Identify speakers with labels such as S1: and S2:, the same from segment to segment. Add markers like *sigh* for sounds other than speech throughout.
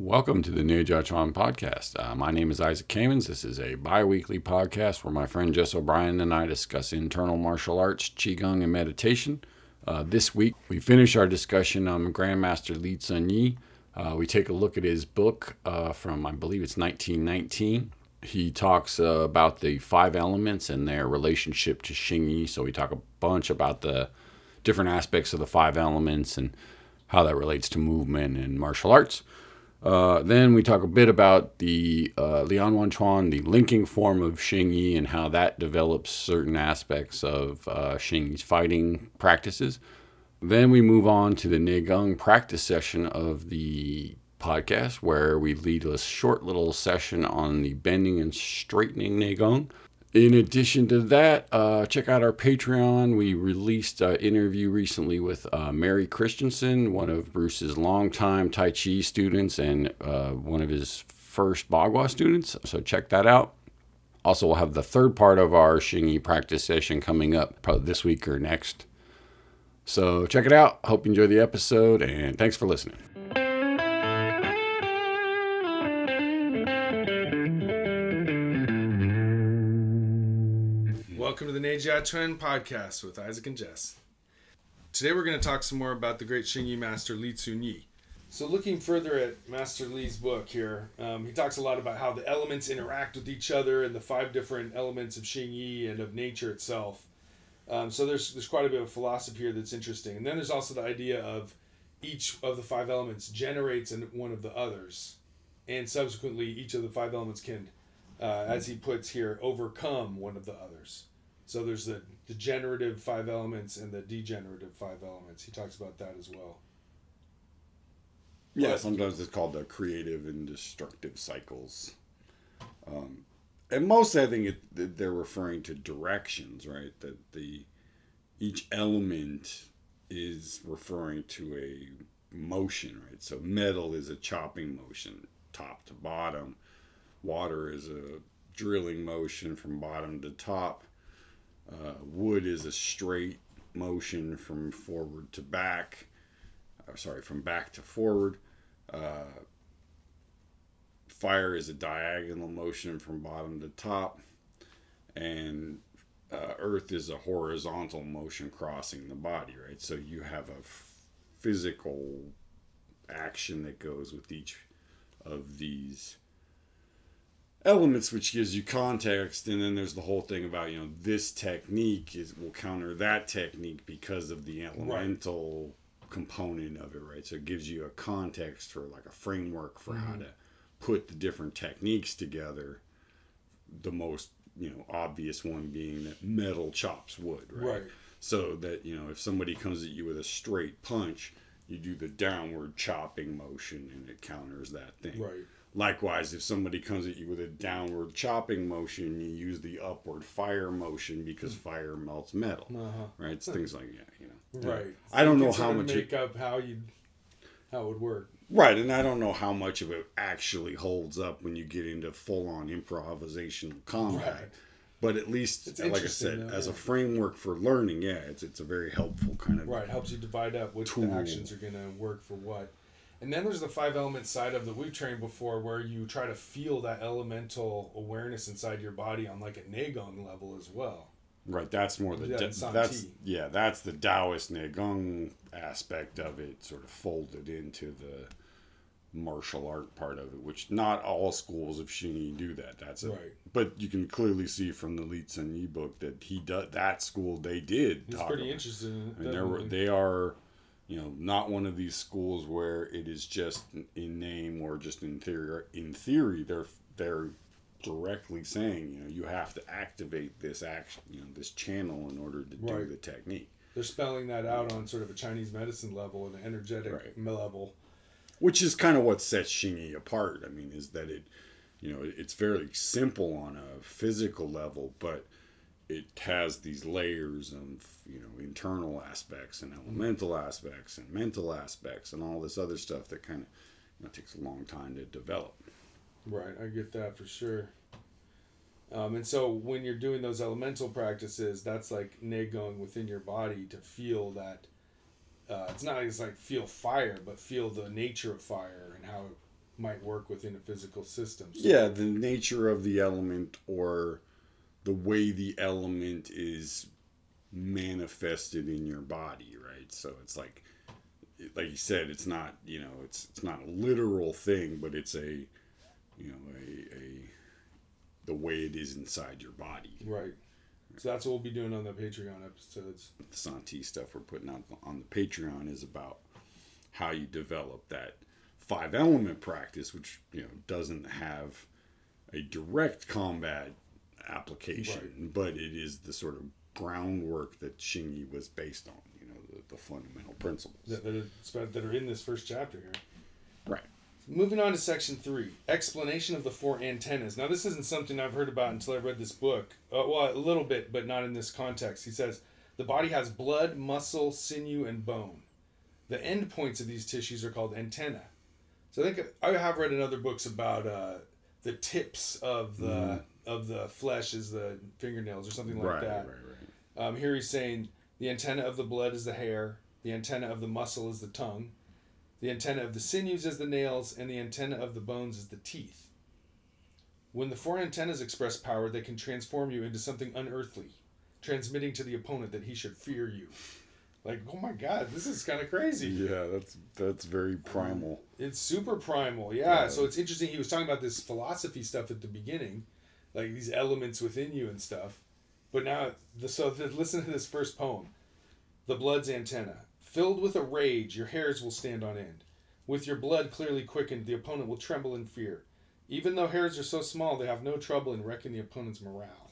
S1: Welcome to the Neijia Chuan podcast. Uh, my name is Isaac Kamens. This is a bi weekly podcast where my friend Jess O'Brien and I discuss internal martial arts, Qigong, and meditation. Uh, this week, we finish our discussion on Grandmaster Li Cunyi. Uh, we take a look at his book uh, from, I believe it's 1919. He talks uh, about the five elements and their relationship to Xing Yi. So we talk a bunch about the different aspects of the five elements and how that relates to movement and martial arts. Uh, then we talk a bit about the uh, Lian Huan Chuan, the linking form of Xing and how that develops certain aspects of uh, fighting practices. Then we move on to the Neigong practice session of the podcast, where we lead a short little session on the bending and straightening Neigong. In addition to that, uh, check out our Patreon. We released an interview recently with uh, Mary Christensen, one of Bruce's longtime Tai Chi students and uh, one of his first Bagua students. So check that out. Also, we'll have the third part of our Xing Yi practice session coming up probably this week or next. So check it out. Hope you enjoy the episode and thanks for listening.
S2: The Neijia Chuan podcast with Isaac and Jess. Today we're going to talk some more about the great Xing Yi master Li Cunyi. So, looking further at Master Li's book here, um, he talks a lot about how the elements interact with each other and the five different elements of Xing Yi and of nature itself. Um, so, there's there's quite a bit of philosophy here that's interesting. And then there's also the idea of each of the five elements generates one of the others, and subsequently each of the five elements can, uh, as he puts here, overcome one of the others. So there's the, the generative five elements and the degenerative five elements. He talks about that as well.
S1: Yeah, sometimes it's called the creative and destructive cycles. Um, and mostly, I think it, they're referring to directions, right? That the each element is referring to a motion, right? So metal is a chopping motion, top to bottom. Water is a drilling motion from bottom to top. Uh, wood is a straight motion from forward to back. Or sorry, from back to forward. Uh, fire is a diagonal motion from bottom to top. And uh, earth is a horizontal motion crossing the body, right? So you have a physical action that goes with each of these elements which gives you context and then there's the whole thing about you know this technique is will counter that technique because of the elemental right. component of it right so it gives you a context for like a framework for mm-hmm. how to put the different techniques together the most you know obvious one being that metal chops wood right, right. so that you know if somebody comes at you with a straight punch you do the downward chopping motion and it counters that thing
S2: right
S1: Likewise, if somebody comes at you with a downward chopping motion, you use the upward fire motion because hmm. fire melts metal, uh-huh. right? It's things like that, you
S2: know. Right.
S1: I don't know how much
S2: make it, up how you how it would work.
S1: Right, and I don't know how much of it actually holds up when you get into full on improvisational combat. Right. But at least, it's like I said, though, as yeah. a framework for learning, yeah, it's it's a very helpful kind of
S2: right. It helps you divide up which actions are going to work for what. And then there's the five element side of that we've trained before where you try to feel that elemental awareness inside your body on like a Neigong level as well.
S1: Right, that's more the da- that's yeah, that's the Taoist Neigong aspect of it, sort of folded into the martial art part of it, which not all schools of Xing do that. That's right. But you can clearly see from the Li Cunyi book that he does that school they did.
S2: He's pretty about. interested in.
S1: I mean, they are you know, not one of these schools where it is just in name or just in theory. In theory, they're they're directly saying, you know, you have to activate this action, you know, this channel in order to right. do the technique.
S2: They're spelling that out on sort of a Chinese medicine level, an energetic right. level.
S1: Which is kind of what sets Xing Yi apart. I mean, is that it, you know, it's very simple on a physical level, but it has these layers of you know internal aspects and elemental aspects and mental aspects and all this other stuff that kind of you know, takes a long time to develop.
S2: Right, I get that for sure. Um, and so when you're doing those elemental practices, that's like going within your body to feel that. Uh, it's not just like feel fire, but feel the nature of fire and how it might work within a physical system. So
S1: Yeah, the nature of the element or the way the element is manifested in your body, right? So it's like like you said, it's not, you know, it's it's not a literal thing, but it's a you know, a, a the way it is inside your body.
S2: Right. So that's what we'll be doing on the Patreon episodes.
S1: The Santi stuff we're putting out on the Patreon is about how you develop that five element practice, which you know doesn't have a direct combat application,
S2: Right.
S1: but it is the sort of groundwork that Xingyi was based on. You know, the, the fundamental principles.
S2: that, that, are, that are in this first chapter here.
S1: Right.
S2: Moving on to section three, explanation of the four antennas. Now, this isn't something I've heard about until I read this book. Uh, well, a little bit, but not in this context. He says the body has blood, muscle, sinew, and bone. The end points of these tissues are called antenna. So I think I have read in other books about uh, the tips of the of the flesh is the fingernails or something like
S1: right,
S2: that.
S1: right, right.
S2: Um, here he's saying the antenna of the blood is the hair, the antenna of the muscle is the tongue, the antenna of the sinews is the nails, and the antenna of the bones is the teeth. When the four antennas express power, they can transform you into something unearthly, transmitting to the opponent that he should fear you. Like, oh my god, this is kind of crazy.
S1: Yeah, that's that's very primal.
S2: It's super primal, yeah.
S1: Yeah.
S2: So it's interesting. He was talking about this philosophy stuff at the beginning, like these elements within you and stuff. But now, the, so listen to this first poem. The blood's antenna, filled with a rage, your hairs will stand on end. With your blood clearly quickened, the opponent will tremble in fear. Even though hairs are so small, they have no trouble in wrecking the opponent's morale.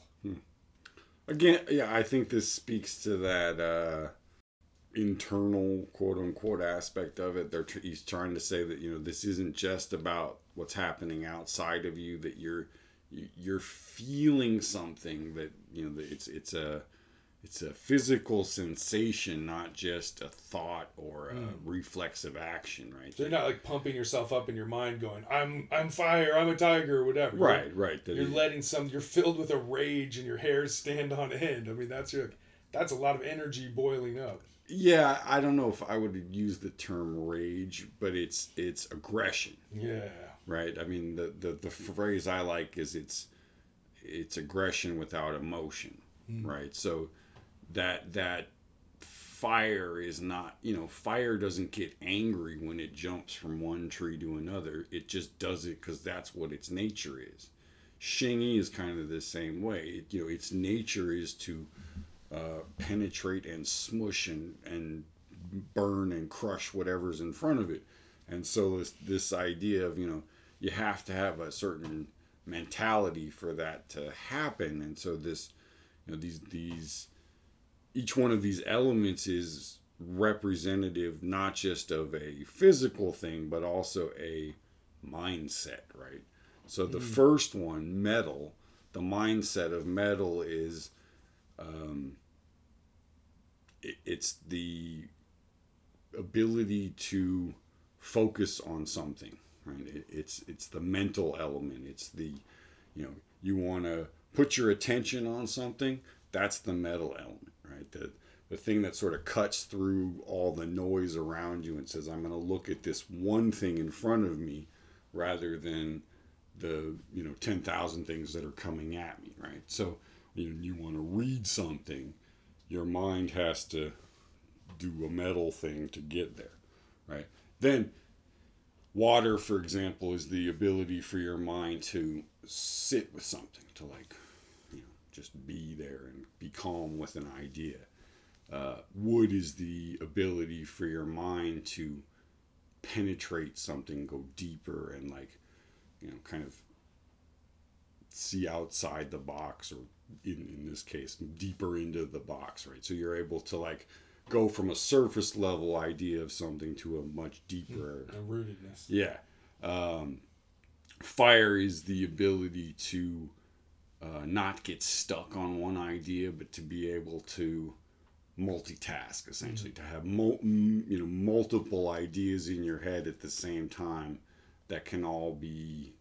S1: Again, yeah, I think this speaks to that uh, internal quote unquote aspect of it. They're he's trying to say that you know this isn't just about what's happening outside of you. That you're you- you're feeling something that you know it's it's a it's a physical sensation, not just a thought or a hmm. reflexive action, right?
S2: So you're not like pumping yourself up in your mind, going, "I'm I'm fire, I'm a tiger," or whatever. You're-
S1: Right, right. that
S2: You're
S1: it-
S2: letting some. You're filled with a rage, and your hairs stand on end. I mean, that's your. That's a lot of energy boiling up.
S1: yeah, I don't know if I would use the term rage, but it's it's aggression.
S2: Yeah.
S1: Right? I mean, the, the, the phrase I like is it's it's aggression without emotion, right? So that that fire is not, you know, fire doesn't get angry when it jumps from one tree to another. It just does it because that's what its nature is. Xingyi is kind of the same way. It, you know, its nature is to uh, penetrate and smush and, and burn and crush whatever's in front of it. And so this this idea of you know you have to have a certain mentality for that to happen. And so this you know these these each one of these elements is representative not just of a physical thing but also a mindset, right? So the first one, metal, the mindset of metal is um, it, it's the ability to focus on something right? It, it's it's the mental element. It's the you know you want to put your attention on something that's the metal element right? The the thing that sort of cuts through all the noise around you and says i'm going to look at this one thing in front of me rather than the you know 10,000 things that are coming at me right? So you you want to read something your mind has to do a metal thing to get there, right? Then, water, for example, is the ability for your mind to sit with something, to like, you know, just be there and be calm with an idea. Uh, wood is the ability for your mind to penetrate something, go deeper, and like, you know, kind of see outside the box or in, in this case deeper into the box right so you're able to like go from a surface level idea of something to a much deeper
S2: A rootedness.
S1: yeah um, fire is the ability to uh, not get stuck on one idea but to be able to multitask essentially to have mul- m- you know multiple ideas in your head at the same time that can all be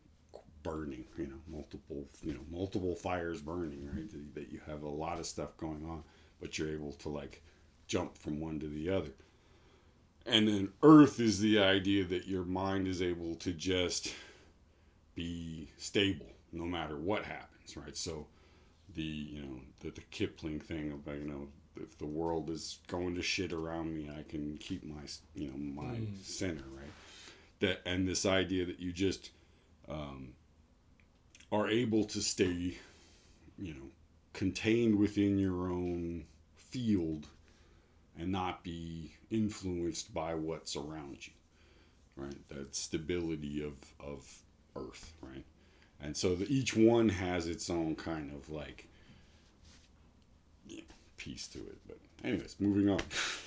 S1: burning you know multiple you know multiple fires burning right that you have a lot of stuff going on but you're able to like jump from one to the other and then earth is the idea that your mind is able to just be stable no matter what happens, right? So the you know the, the Kipling thing about you know if the world is going to shit around me, I can keep my you know my mm. center, right? That and this idea that you just um, are able to stay, you know, contained within your own field and not be influenced by what's around you right? That stability of of earth right? And so the, each one has its own kind of like yeah, piece to it but anyways moving on.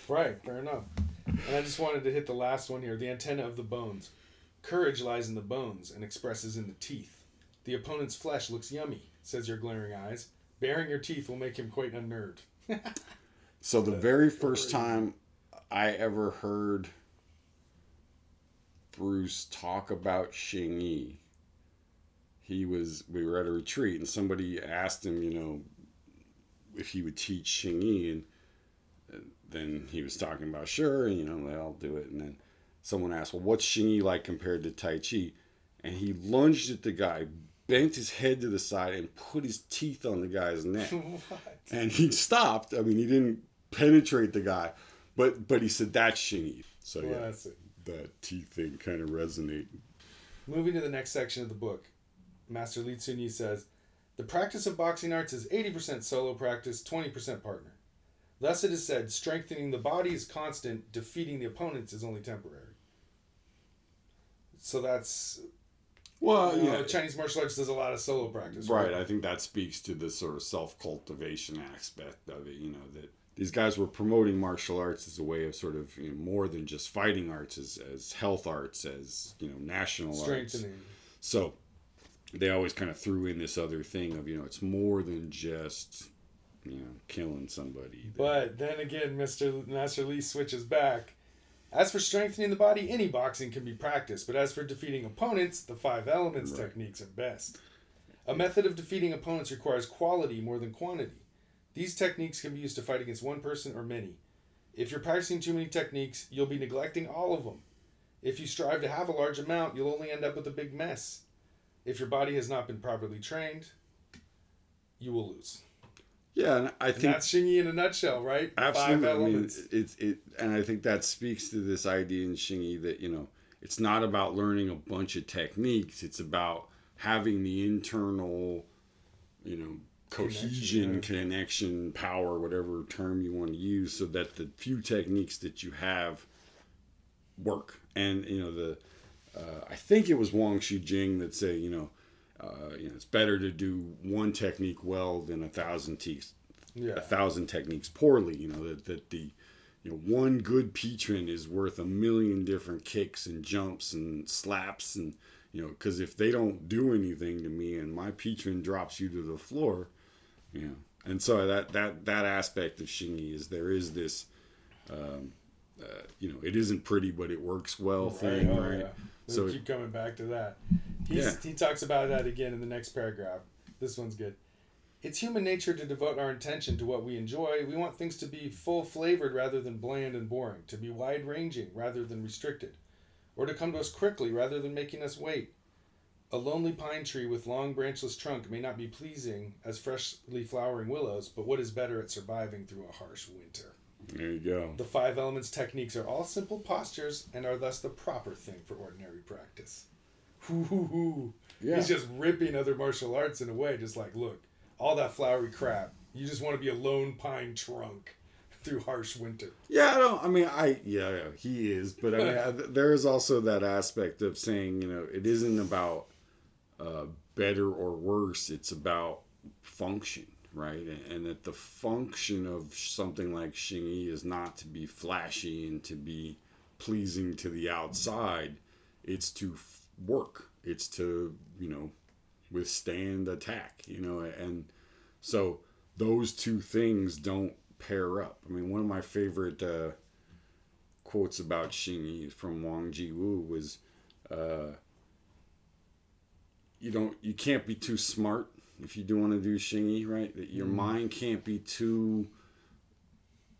S2: Right fair enough. And i just wanted to hit the last one here the antenna of the bones. Courage lies in the bones and expresses in the teeth. The opponent's flesh looks yummy says your glaring eyes. Baring your teeth will make him quite unnerved *laughs*
S1: so the very first time I ever heard Bruce talk about Xing Yi, he was we were at a retreat and somebody asked him, you know, if he would teach Xing Yi and uh, then he was talking about sure, and you know, I'll do it. And then someone asked, well, what's Xing Yi like compared to Tai Chi? And he lunged at the guy, bent his head to the side, and put his teeth on the guy's neck. *laughs* and he stopped. I mean, he didn't penetrate the guy, but but he said that's Xing Yi. So yeah, that teeth thing kind of resonate.
S2: Moving to the next section of the book, Master Li Tsun says, the practice of boxing arts is 80% solo practice, 20% partner. Thus it is said, strengthening the body is constant, defeating the opponents is only temporary. So that's well, you know, yeah. Chinese martial arts does a lot of solo practice.
S1: Right. right. I think that speaks to the sort of self cultivation aspect of it. You know that these guys were promoting martial arts as a way of sort of you know, more than just fighting arts, as, as health arts, as you know national arts. So they always kind of threw in this other thing of you know it's more than just you know killing somebody.
S2: But then again, Mister Master Li switches back. As for strengthening the body, any boxing can be practiced, but as for defeating opponents, the five elements right. techniques are best. A method of defeating opponents requires quality more than quantity. These techniques can be used to fight against one person or many. If you're practicing too many techniques, you'll be neglecting all of them. If you strive to have a large amount, you'll only end up with a big mess. If your body has not been properly trained, you will lose.
S1: Yeah, and I think
S2: and that's Xing Yi in a nutshell, right?
S1: Absolutely. I mean, it's it, and I think that speaks to this idea in Xing Yi that you know it's not about learning a bunch of techniques; it's about having the internal, you know, cohesion, connection, connection, power, whatever term you want to use, so that the few techniques that you have work. And you know the, uh, I think it was Wang Jing that say, you know, uh, you know, it's better to do one technique well than a thousand teeth, yeah. a thousand techniques poorly. You know that that the you know, one good patron is worth a million different kicks and jumps and slaps and you know because if they don't do anything to me and my patron drops you to the floor yeah, and so that that that aspect of Xing Yi is there is this, um, uh, you know, it isn't pretty, but it works well thing, oh, right?
S2: Yeah. So keep coming back to that. He's, yeah. He talks about that again in the next paragraph. This one's good. It's human nature to devote our attention to what we enjoy. We want things to be full flavored rather than bland and boring, to be wide ranging rather than restricted, or to come to us quickly rather than making us wait. A lonely pine tree with long branchless trunk may not be pleasing as freshly flowering willows, but what is better at surviving through a harsh winter?
S1: There you go.
S2: The five elements techniques are all simple postures and are thus the proper thing for ordinary practice. Hoo hoo hoo. Yeah. He's just ripping other martial arts in a way, just like, look, all that flowery crap. You just want to be a lone pine trunk *laughs* through harsh winter.
S1: Yeah, I don't. I mean, I yeah, yeah he is, but I mean, there is also that aspect of saying, you know, it isn't about uh, better or worse. It's about function, right? And, and, that the function of something like Xing Yi is not to be flashy and to be pleasing to the outside. It's to f- work. It's to you know withstand attack. You know, and so those two things don't pair up. I mean, one of my favorite uh, quotes about Xing Yi from Wang Jiwu was. Uh, you don't you can't be too smart if you do want to do Xing Yi, right? That your mm. mind can't be too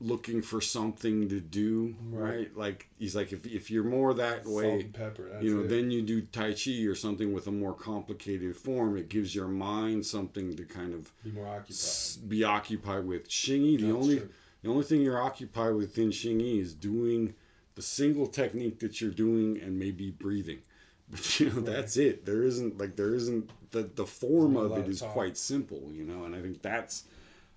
S1: looking for something to do, right?
S2: Right.
S1: Like he's like if if you're more that
S2: Salt
S1: way,
S2: pepper.
S1: You know,
S2: it.
S1: then you do Tai Chi or something with a more complicated form. It gives your mind something to kind of
S2: be more occupied.
S1: s- be occupied with. Xingyi, the
S2: That's
S1: only
S2: true.
S1: the only thing you're occupied with in Xingyi is doing the single technique that you're doing and maybe breathing. But *laughs* you know, that's it. There isn't like there isn't the the form of it is quite simple, you know, and I think that's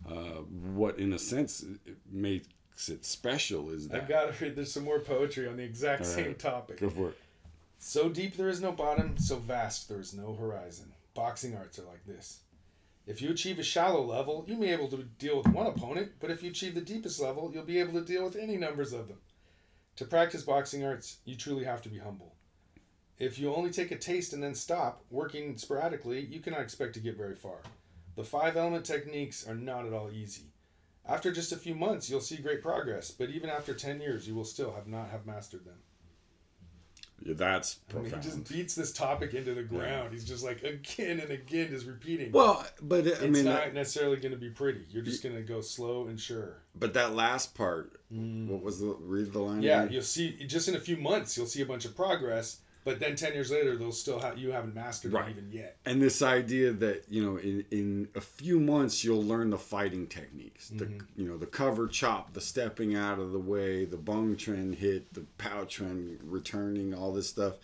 S1: uh, what, in a sense, it makes it special. Is that
S2: I've got to read. There's some more poetry on the exact
S1: All
S2: same
S1: right.
S2: topic.
S1: go for it?
S2: So deep there is no bottom, so vast there is no horizon. Boxing arts are like this. If you achieve a shallow level, you may be able to deal with one opponent, but if you achieve the deepest level, you'll be able to deal with any numbers of them. To practice boxing arts, you truly have to be humble. If you only take a taste and then stop, working sporadically, you cannot expect to get very far. The five element techniques are not at all easy. After just a few months, you'll see great progress, but even after 10 years, you will still have not have mastered them.
S1: Yeah, that's
S2: I mean, he just beats this topic into the ground. He's just like again and again, is repeating.
S1: well, but I
S2: it's
S1: mean,
S2: not
S1: that-
S2: necessarily going to be pretty. You're just going to go slow and sure.
S1: but that last part, what was the read the line?
S2: Mm. Yeah,
S1: again?
S2: you'll see. Just in a few months, you'll see a bunch of progress. But then ten years later, they'll still have you haven't mastered
S1: Right.
S2: it even yet.
S1: and this idea that you know in, in a few months you'll learn the fighting techniques the
S2: Mm-hmm.
S1: you know the cover chop the stepping out of the way the Beng Chuan hit the Pao Chuan returning all this stuff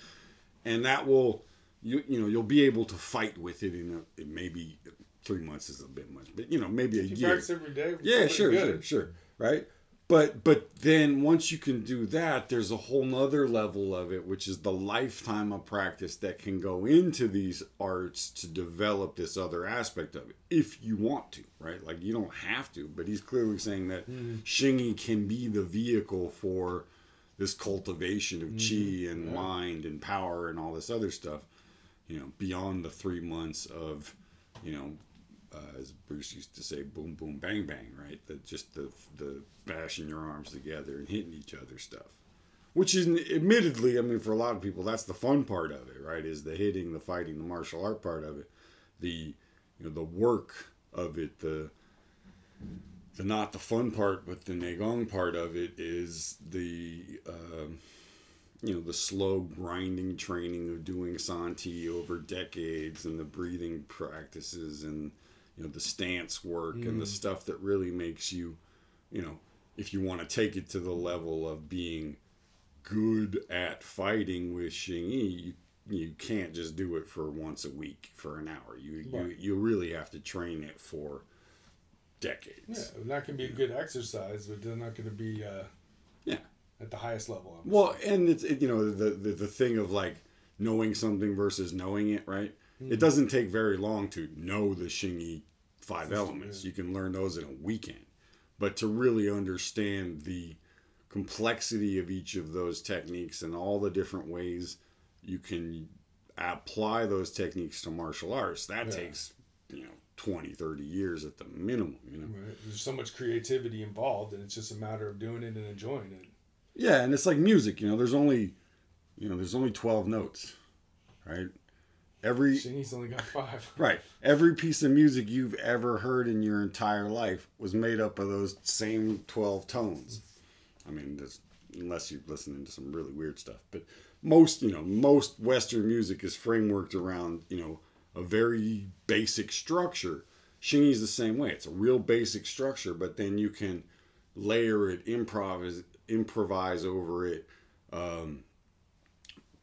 S1: and that will you you know you'll be able to fight with it in a maybe three months is a bit much but you know maybe a
S2: you
S1: year
S2: practice every day.
S1: yeah sure
S2: good.
S1: sure sure right but but then once you can do that there's a whole nother level of it which is the lifetime of practice that can go into these arts to develop this other aspect of it if you want to right? Like you don't have to but he's clearly saying that mm-hmm. Xingyi can be the vehicle for this cultivation of mm-hmm. chi and mind and power and all this other stuff you know beyond the three months of you know uh, as Bruce used to say, boom, boom, bang, bang, right? That just the the bashing your arms together and hitting each other stuff. Which is admittedly, I mean, for a lot of people, that's the fun part of it, right? Is the hitting, the fighting, the martial art part of it, the you know the work of it, the the not the fun part, but the Neigong part of it is the um you know the slow grinding training of doing santi over decades and the breathing practices and you know the stance work and the stuff that really makes you you know if you want to take it to the level of being good at fighting with Xingyi, you, you can't just do it for once a week for an hour. You you, you really have to train it for decades.
S2: Yeah, that can be a good exercise, but they're not going to be uh,
S1: Yeah.
S2: at the highest level. obviously.
S1: Well, and it's it, you know the, the the thing of like knowing something versus knowing it, right? It doesn't take very long to know the Xingyi five elements. You can learn those in a weekend. But to really understand the complexity of each of those techniques and all the different ways you can apply those techniques to martial arts, that
S2: Yeah.
S1: takes, you know, 20, 30 years at the minimum, you know.
S2: Right. There's so much creativity involved, and it's just a matter of doing it and enjoying it.
S1: Yeah, and it's like music, you know, there's only you know, there's only 12 notes, right? Every
S2: only got five. *laughs*
S1: right, every piece of music you've ever heard in your entire life was made up of those same 12 tones. I mean, unless you're listening to some really weird stuff, but most, you know, most western music is frameworked around, you know, a very basic structure. Xingyi's the same way. It's a real basic structure, but then you can layer it, improvise, improvise over it, um,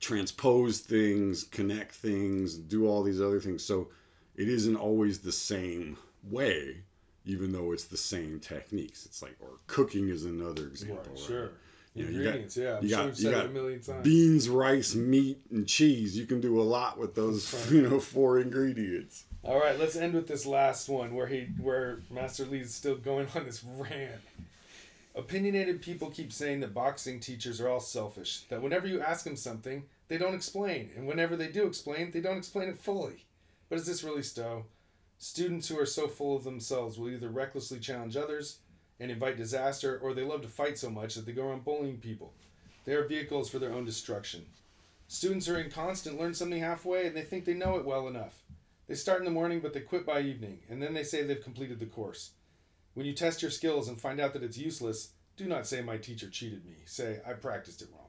S1: transpose things, connect things, do all these other things. So it isn't always the same way, even though it's the same techniques. It's like, or cooking is another example.
S2: Right,
S1: right?
S2: sure.
S1: You know, you got-
S2: Ingredients, yeah. I'm
S1: you
S2: sure
S1: got- you got
S2: a million times.
S1: Beans, rice, meat, and cheese. You can do a lot with those, you know, four ingredients.
S2: All right, let's end with this last one where he where Master Li's still going on this rant. Opinionated people keep saying that boxing teachers are all selfish. That whenever you ask them something, they don't explain, and whenever they do explain, they don't explain it fully. But is this really so? Students who are so full of themselves will either recklessly challenge others and invite disaster, or they love to fight so much that they go around bullying people. They are vehicles for their own destruction. Students are inconstant learn something halfway and they think they know it well enough. They start in the morning, but they quit by evening, and then they say they've completed the course. When you test your skills and find out that it's useless, do not say my teacher cheated me. Say I practiced it wrong.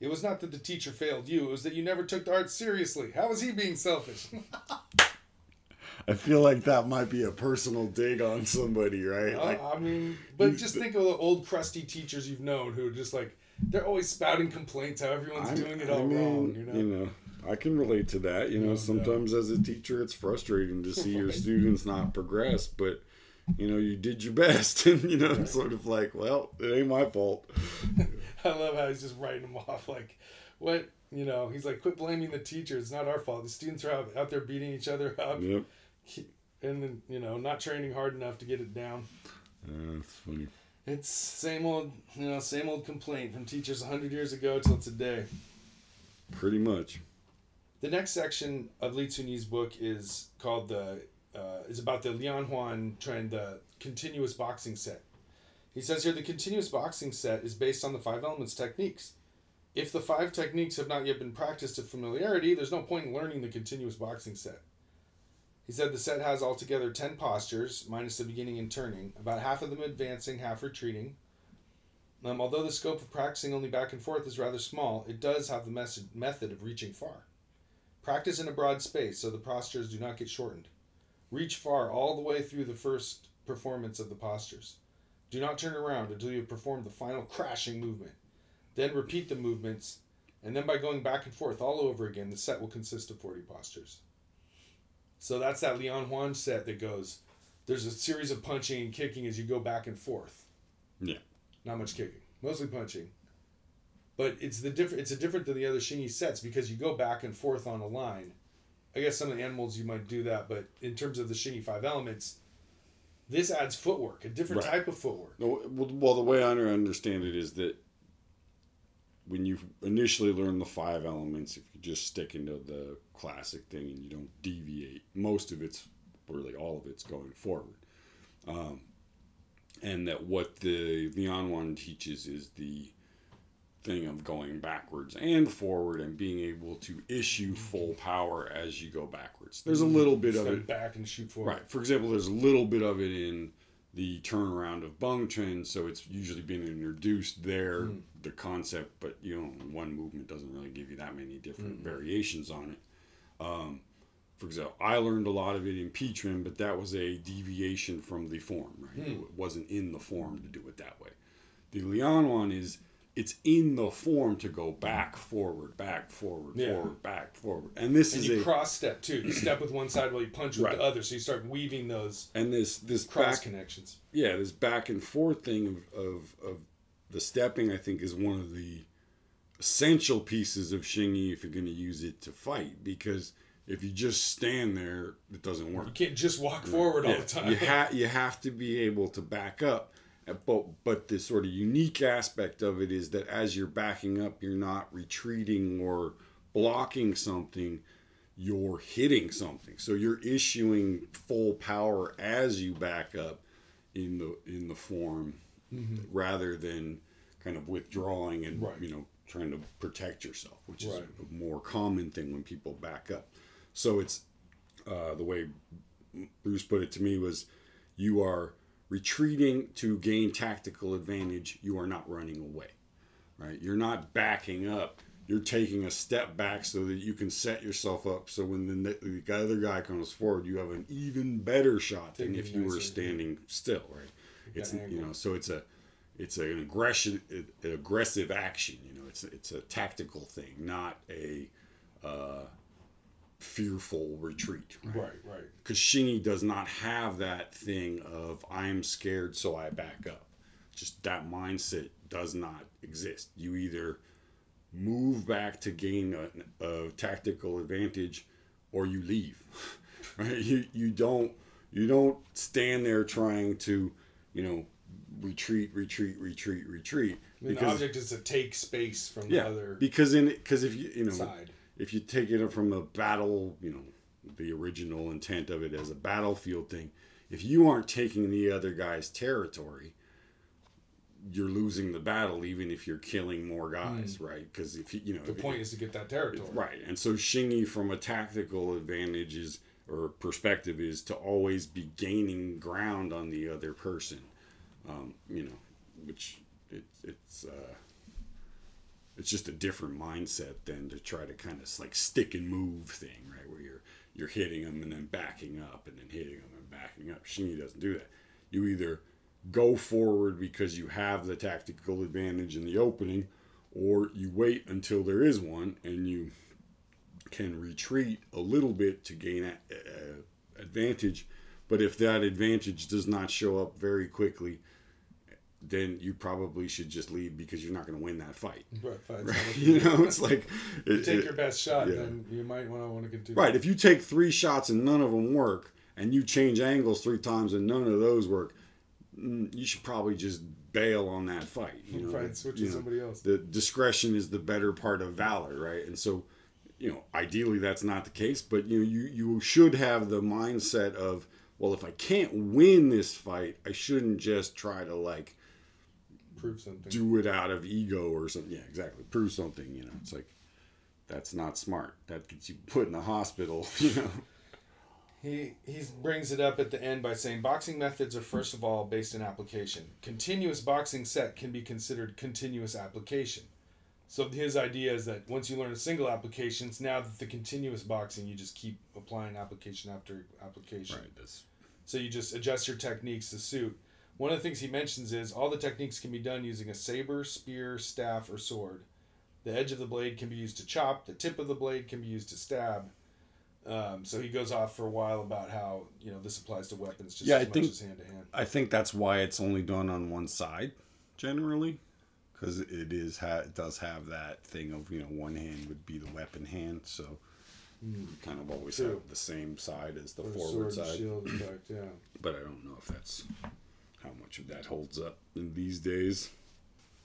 S2: It was not that the teacher failed you, it was that you never took the art seriously. How was he being selfish? *laughs*
S1: I feel like that might be a personal dig on somebody, right?
S2: Uh,
S1: Like,
S2: I mean, but just think of the old crusty teachers you've known who are just like they're always spouting complaints how everyone's
S1: I'm-
S2: doing it
S1: I
S2: all
S1: mean,
S2: wrong. You know,
S1: I can relate to that. You know,
S2: No
S1: sometimes as a teacher, it's frustrating to *laughs* see your students not progress, but you know, you did your best, *laughs* and you know, sort of like, well, it ain't my fault. *laughs*
S2: I love how he's just writing them off like, what you know? He's like, quit blaming the teacher. It's not our fault. The students are out, out there beating each other up,
S1: Yep,
S2: and then you know, not training hard enough to get it down.
S1: uh, it's funny.
S2: It's same old, you know, same old complaint from teachers hundred years ago till today.
S1: Pretty much.
S2: The next section of Li Cunyi's book is called the uh, is about the Lian Huan Chuan, the continuous boxing set. He says here the continuous boxing set is based on the five elements techniques. If the five techniques have not yet been practiced to familiarity, there's no point in learning the continuous boxing set. He said the set has altogether 10 postures, minus the beginning and turning, about half of them advancing, half retreating. Um, although the scope of practicing only back and forth is rather small, it does have the method of reaching far. Practice in a broad space so the postures do not get shortened. Reach far all the way through the first performance of the postures. Do not turn around until you have performed the final crashing movement. Then repeat the movements, and then by going back and forth all over again, the set will consist of 40 postures. So that's that Lian Huan set that goes, there's a series of punching and kicking as you go back and forth.
S1: Yeah.
S2: Not much kicking, mostly punching. But it's the different. It's a different than the other Xingyi sets because you go back and forth on a line. I guess some of the animals you might do that, but in terms of the Xingyi five elements, this adds footwork, a different
S1: Right.
S2: type of footwork.
S1: Well, well, the way I understand it is that when you initially learn the five elements, if you just stick into the classic thing and you don't deviate, most of it's really all of it's going forward. Um, and that what the Lian Huan teaches is the thing of going backwards and forward and being able to issue full power as you go backwards. There's a little bit of it
S2: back and shoot forward.
S1: Right. For example, there's a little bit of it in the turnaround of Beng Chuan, so it's usually been introduced there,
S2: Mm.
S1: the concept, but you know, one movement doesn't really give you that many different
S2: Mm.
S1: variations on it. Um, for example, I learned a lot of it in Pi Chuan, but that was a deviation from the form, right?
S2: Hmm.
S1: It wasn't in the form to do it that way. The Lian Huan is it's in the form to go back, forward, back, forward,
S2: Yeah.
S1: forward, back, forward. And this
S2: And
S1: is
S2: you
S1: a
S2: cross step too. You step with one side while you punch with
S1: Right.
S2: the other, so you start weaving those
S1: and this this
S2: cross
S1: back
S2: connections.
S1: yeah, this back and forth thing of, of, of the stepping, I think, is one of the essential pieces of Xingyi if you're going to use it to fight. Because if you just stand there, it doesn't work.
S2: You can't just walk forward all the time.
S1: You, ha- you have to be able to back up. But, but the sort of unique aspect of it is that as you're backing up, you're not retreating or blocking something, you're hitting something. So you're issuing full power as you back up in the in the form rather than kind of withdrawing and
S2: Right.
S1: you know trying to protect yourself, which is a more common thing when people back up. So it's uh, the way Bruce put it to me was you are retreating to gain tactical advantage, you are not running away. Right? You're not backing up. You're taking a step back so that you can set yourself up so when the, the other guy comes forward, you have an even better shot than if you were standing still, right? It's you know, so it's a it's an aggression an aggressive action, you know, it's it's a tactical thing, not a uh, fearful retreat, right?
S2: Right, right.
S1: because Xingyi does not have that thing of I'm scared, so I back up. Just that mindset does not exist. You either move back to gain a, a tactical advantage, or you leave. *laughs* right? You you don't you don't stand there trying to you know retreat, retreat, retreat, retreat.
S2: I mean, the object is to take space from
S1: yeah,
S2: the other
S1: because in because if you you know
S2: side.
S1: If you take it from a battle, you know, the original intent of it as a battlefield thing, if you aren't taking the other guy's territory, you're losing the battle, even if you're killing more guys, right? Because if you, you know.
S2: The point is to get that territory.
S1: right? And so Xingyi, from a tactical advantage, is or perspective is to always be gaining ground on the other person. Um, you know, which it, it's uh, it's just a different mindset than to try to kind of like stick and move thing, right? Where you're you're hitting them and then backing up and then hitting them and backing up. Xingyi doesn't do that. You either go forward because you have the tactical advantage in the opening, or you wait until there is one and you can retreat a little bit to gain a, a advantage. But if that advantage does not show up very quickly, then you probably should just leave because you're not going to win that fight.
S2: Right,
S1: right. *laughs* You know, it's like
S2: you it, take it, your best shot, yeah. then you might want to want to continue.
S1: Right. If you take three shots and none of them work, and you change angles three times and none of those work, mm, you should probably just bail on that fight. You know,
S2: right, switch to somebody else.
S1: The discretion is the better part of valor, right? And so, you know, ideally that's not the case, but you know, you you should have the mindset of, well, if I can't win this fight, I shouldn't just try to like
S2: prove something.
S1: Do it out of ego or something. Yeah, exactly. Prove something. You know, it's like that's not smart. That gets you put in the hospital. *laughs* You know.
S2: He he brings it up at the end by saying boxing methods are first of all based in application. Continuous boxing set can be considered continuous application. So his idea is that once you learn a single application, it's now that the continuous boxing you just keep applying application after application.
S1: Right. That's...
S2: So you just adjust your techniques to suit. One of the things he mentions is all the techniques can be done using a saber, spear, staff, or sword. The edge of the blade can be used to chop. The tip of the blade can be used to stab. Um, so he goes off for a while about how you know this applies to weapons just
S1: yeah,
S2: as
S1: I
S2: much
S1: think,
S2: as hand to hand.
S1: I think that's why it's only done on one side, generally, because it is ha- it does have that thing of you know one hand would be the weapon hand, so mm. you kind of always True. have the same side as the or forward side.
S2: Shield effect, yeah.
S1: But I don't know if that's how much of that holds up in these days.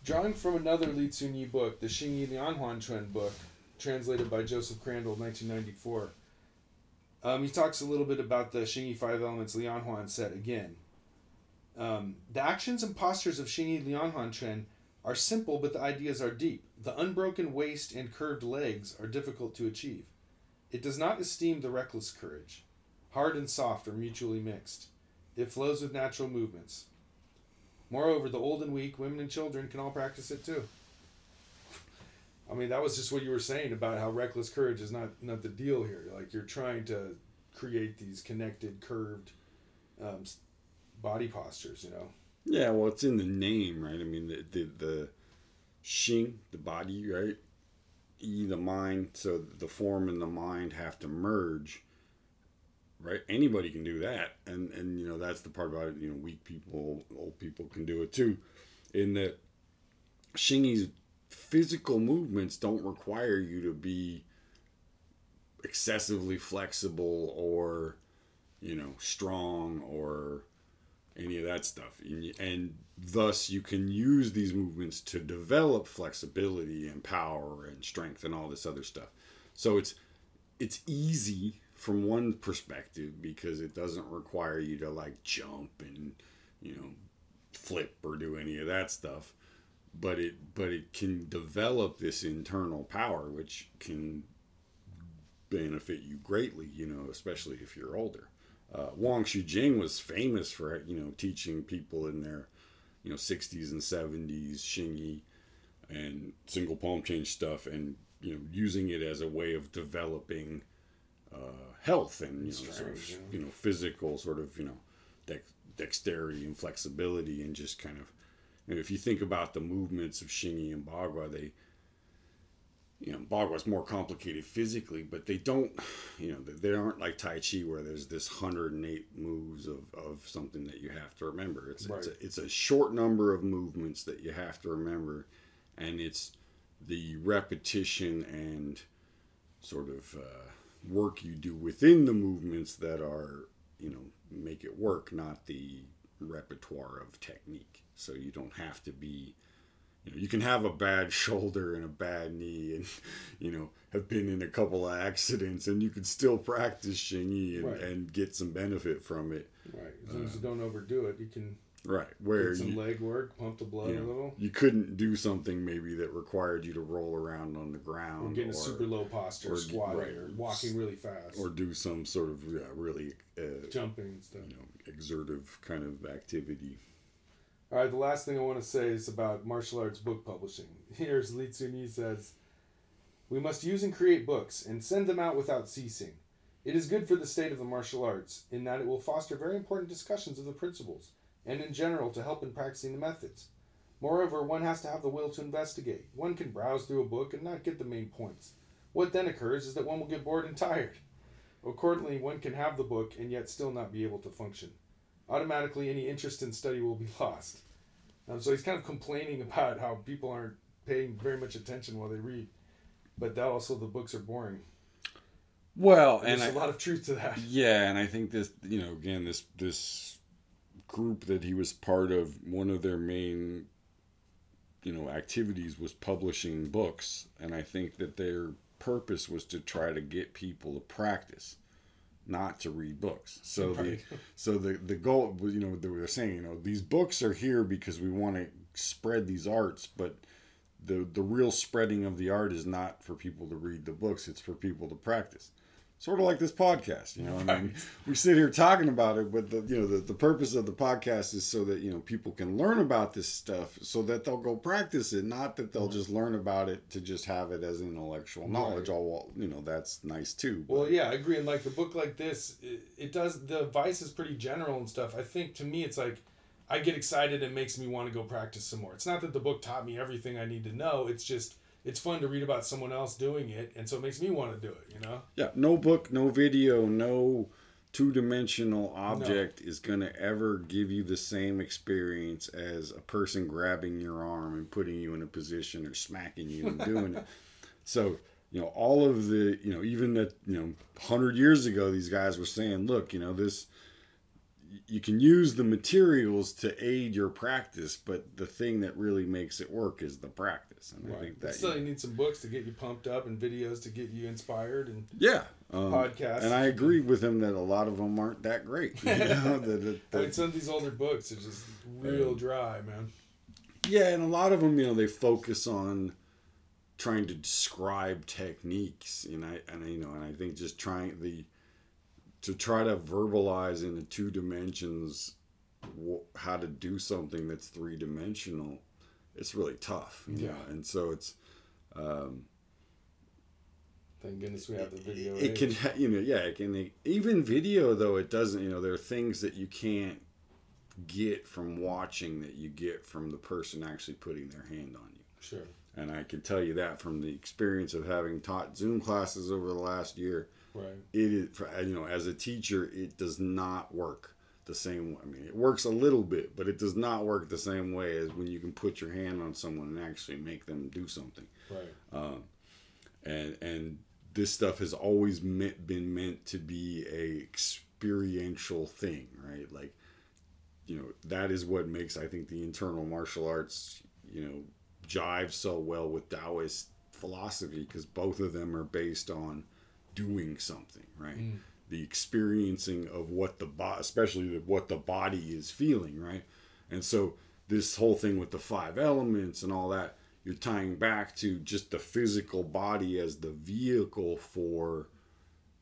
S2: Drawing from another Li Tsun book, the Xingyi Lianhuan Chuan book, translated by Joseph Crandall, 1994. Um, he talks a little bit about the Xingyi Five Elements Lianhuan set again. Um, the actions and postures of Xingyi Lianhuan Chuan are simple, but the ideas are deep. The unbroken waist and curved legs are difficult to achieve. It does not esteem the reckless courage. Hard and soft are mutually mixed. It flows with natural movements. Moreover, the old and weak, women and children can all practice it too. I mean, that was just what you were saying about how reckless courage is not not the deal here. Like you're trying to create these connected, curved um, body postures. You know.
S1: Yeah, well, it's in the name, right? I mean, the the, the Xing, the body, right? E, the mind. So the form and the mind have to merge, right? Anybody can do that, and and you know that's the part about it. You know, weak people, old people can do it too. In that, Xingyi's physical movements don't require you to be excessively flexible or you know strong or any of that stuff and, and, thus you can use these movements to develop flexibility and power and strength and all this other stuff so it's it's easy from one perspective because it doesn't require you to like jump and you know flip or do any of that stuff. But it but it can develop this internal power which can benefit you greatly you know especially if you're older. Uh, Wang Jing was famous for you know teaching people in their you know 60s and 70s Xingyi and single palm change stuff and you know using it as a way of developing uh, health and you know sort of, you know physical sort of you know dex- dexterity and flexibility and just kind of if you think about the movements of Xingyi and Bagua, they, you know, Bagua's more complicated physically, but they don't, you know, they aren't like Tai Chi where there's this 108 moves of, of something that you have to remember. It's, right. it's, a, it's a short number of movements that you have to remember, and it's the repetition and sort of uh, work you do within the movements that are, you know, make it work, not the repertoire of technique. So you don't have to be you know you can have a bad *laughs* shoulder and a bad knee and *laughs* you know have been in a couple of accidents and you can still practice Xingyi and, right. and get some benefit from it.
S2: Right. As long uh, as you don't overdo it you can
S1: Right, where
S2: Did some
S1: you,
S2: leg work, pump the blood
S1: you
S2: a little.
S1: you couldn't do something maybe that required you to roll around on the ground.
S2: Or getting
S1: or,
S2: a super low posture,
S1: or-
S2: squatting,
S1: right.
S2: or walking really fast,
S1: or do some sort of yeah, really uh,
S2: jumping and stuff.
S1: you know exertive kind of activity.
S2: All right, the last thing I want to say is about martial arts book publishing. *laughs* Here's Li Tsun says, We must use and create books and send them out without ceasing. It is good for the state of the martial arts in that it will foster very important discussions of the principles and in general to help in practicing the methods. Moreover, one has to have the will to investigate. One can browse through a book and not get the main points. What then occurs is that one will get bored and tired. Accordingly, one can have the book and yet still not be able to function automatically any interest in study will be *laughs* lost. Um, so he's kind of complaining *laughs* about how people aren't paying very much attention while they read, but that also the books are boring.
S1: Well,
S2: There's
S1: and
S2: a
S1: I,
S2: lot of truth to that.
S1: yeah, and I think this you know again this this group that he was part of one of their main you know activities was publishing books, and I think that their purpose was to try to get people to practice not to read books. So the so the the goal you know they were saying you know these books are here because we want to spread these arts, but the the real spreading of the art is not for people to read the books; it's for people to practice. Sort of like this podcast, you know. I mean, we sit here talking about it, but the you know the, the purpose of the podcast is so that you know people can learn about this stuff, so that they'll go practice it, not that they'll just learn about it to just have it as intellectual knowledge.
S2: Right.
S1: All well, you know, that's nice too. but-
S2: Well, yeah, I agree. And like the book like this, it, it does the advice is pretty general and stuff. I think to me, it's like I get excited and makes me want to go practice some more. It's not that the book taught me everything I need to know. It's just it's fun to read about someone else doing it, and so it makes me want to do it. You know.
S1: Yeah, no book, no video, no two dimensional object is going to ever give you the same experience as a person grabbing your arm and putting you in a position or smacking you and doing it. *laughs* So, you know, all of the, you know, even that, you know, 100 years ago, these guys were saying, look, you know, this, you can use the materials to aid your practice, but the thing that really makes it work is the practice. And I think
S2: But
S1: that,
S2: still, you need some books to get you pumped up and videos to get you inspired and
S1: yeah. Um,
S2: podcasts.
S1: And I agree with him that a lot of them aren't that great. You *laughs* know,
S2: I mean, some of these older books are just real dry, man.
S1: yeah, and a lot of them, you know, they focus on trying to describe techniques, and I and I, you know, and I think just trying the to try to verbalize in the two dimensions wh- how to do something that's three dimensional, it's really tough.
S2: Yeah.
S1: know, and so it's. Um,
S2: Thank goodness we have the video.
S1: it can
S2: age.
S1: ha- you know yeah it can even video though it doesn't you know there are things that you can't get from watching that you get from the person actually putting their hand on you
S2: Sure.
S1: and i can tell you that from the experience of having taught zoom classes over the last year
S2: Right.
S1: it is for- you know as a teacher it does not work the same way i mean it works a little bit but it does not work the same way as when you can put your hand on someone and actually make them do something
S2: Right.
S1: Um, and and this stuff has always meant, been meant to be a experiential thing right like you know that is what makes i think the internal martial arts you know jive so well with taoist philosophy because both of them are based on doing something right? Mm. The experiencing of what the body especially the, what the body is feeling right? And so this whole thing with the five elements and all that you're tying back to just the physical body as the vehicle for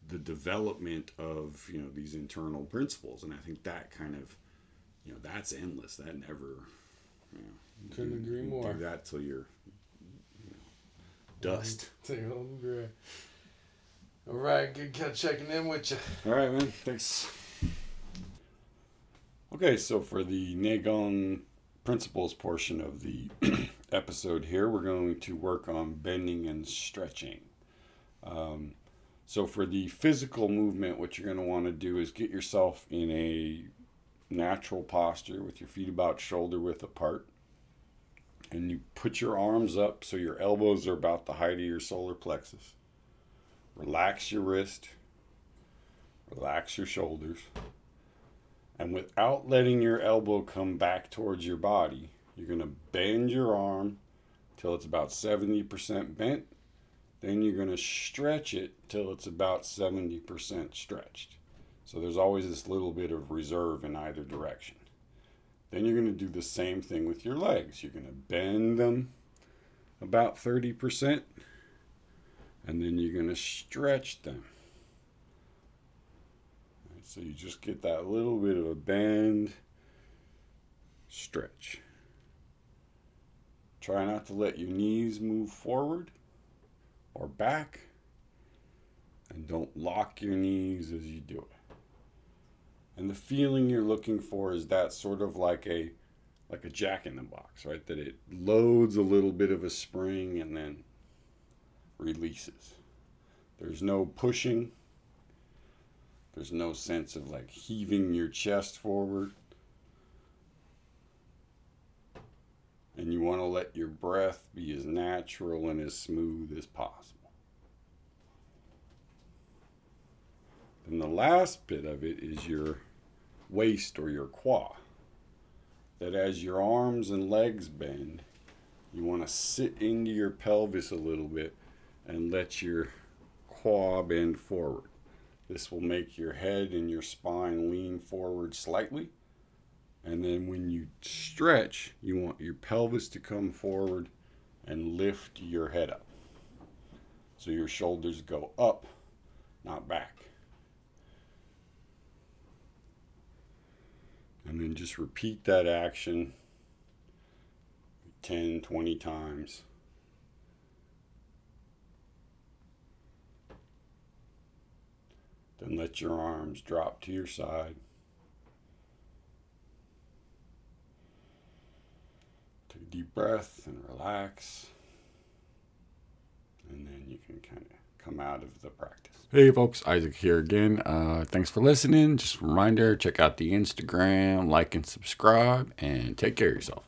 S1: the development of you know these internal principles. And i think that kind of you know that's endless. That never you know,
S2: Couldn't
S1: do-
S2: agree more.
S1: do that till you're you know, mm-hmm. dust. *laughs*
S2: Take home gray. All right, good checking in with you.
S1: all right man thanks. Okay so for the Neigong principles portion of the *clears throat* episode here we're going to work on bending and stretching. Um, so for the physical movement what you're going to want to do is get yourself in a natural posture with your feet about shoulder width apart and you put your arms up so your elbows are about the height of your solar plexus relax your wrist. Relax your shoulders. And without letting your elbow come back towards your body you're going to bend your arm till it's about 70% bent. Then you're going to stretch it till it's about 70% stretched. So there's always this little bit of reserve in either direction. Then you're going to do the same thing with your legs. You're going to bend them about 30%, and then you're going to stretch them. So you just get that little bit of a bend, stretch. Try not to let your knees move forward or back. And don't lock your knees as you do it. And the feeling you're looking for is that sort of like a like a jack in the box, right? That it loads a little bit of a spring and then releases. There's no pushing. There's no sense of like heaving your chest forward. and you want to let your breath be as natural and as smooth as possible. Then the last bit of it is your waist or your kua. That as your arms and legs bend, you want to sit into your pelvis a little bit and let your kua bend forward. This will make your head and your spine lean forward slightly and then when you stretch, you want your pelvis to come forward and lift your head up. So your shoulders go up, not back. And then just repeat that action 10, 20 times. Then let your arms drop to your side. Take a deep breath and relax. And then you can kind of come out of the practice. Hey folks, Isaac here again. Uh, thanks for listening. Just a reminder check out the Instagram, like and subscribe, and take care of yourself.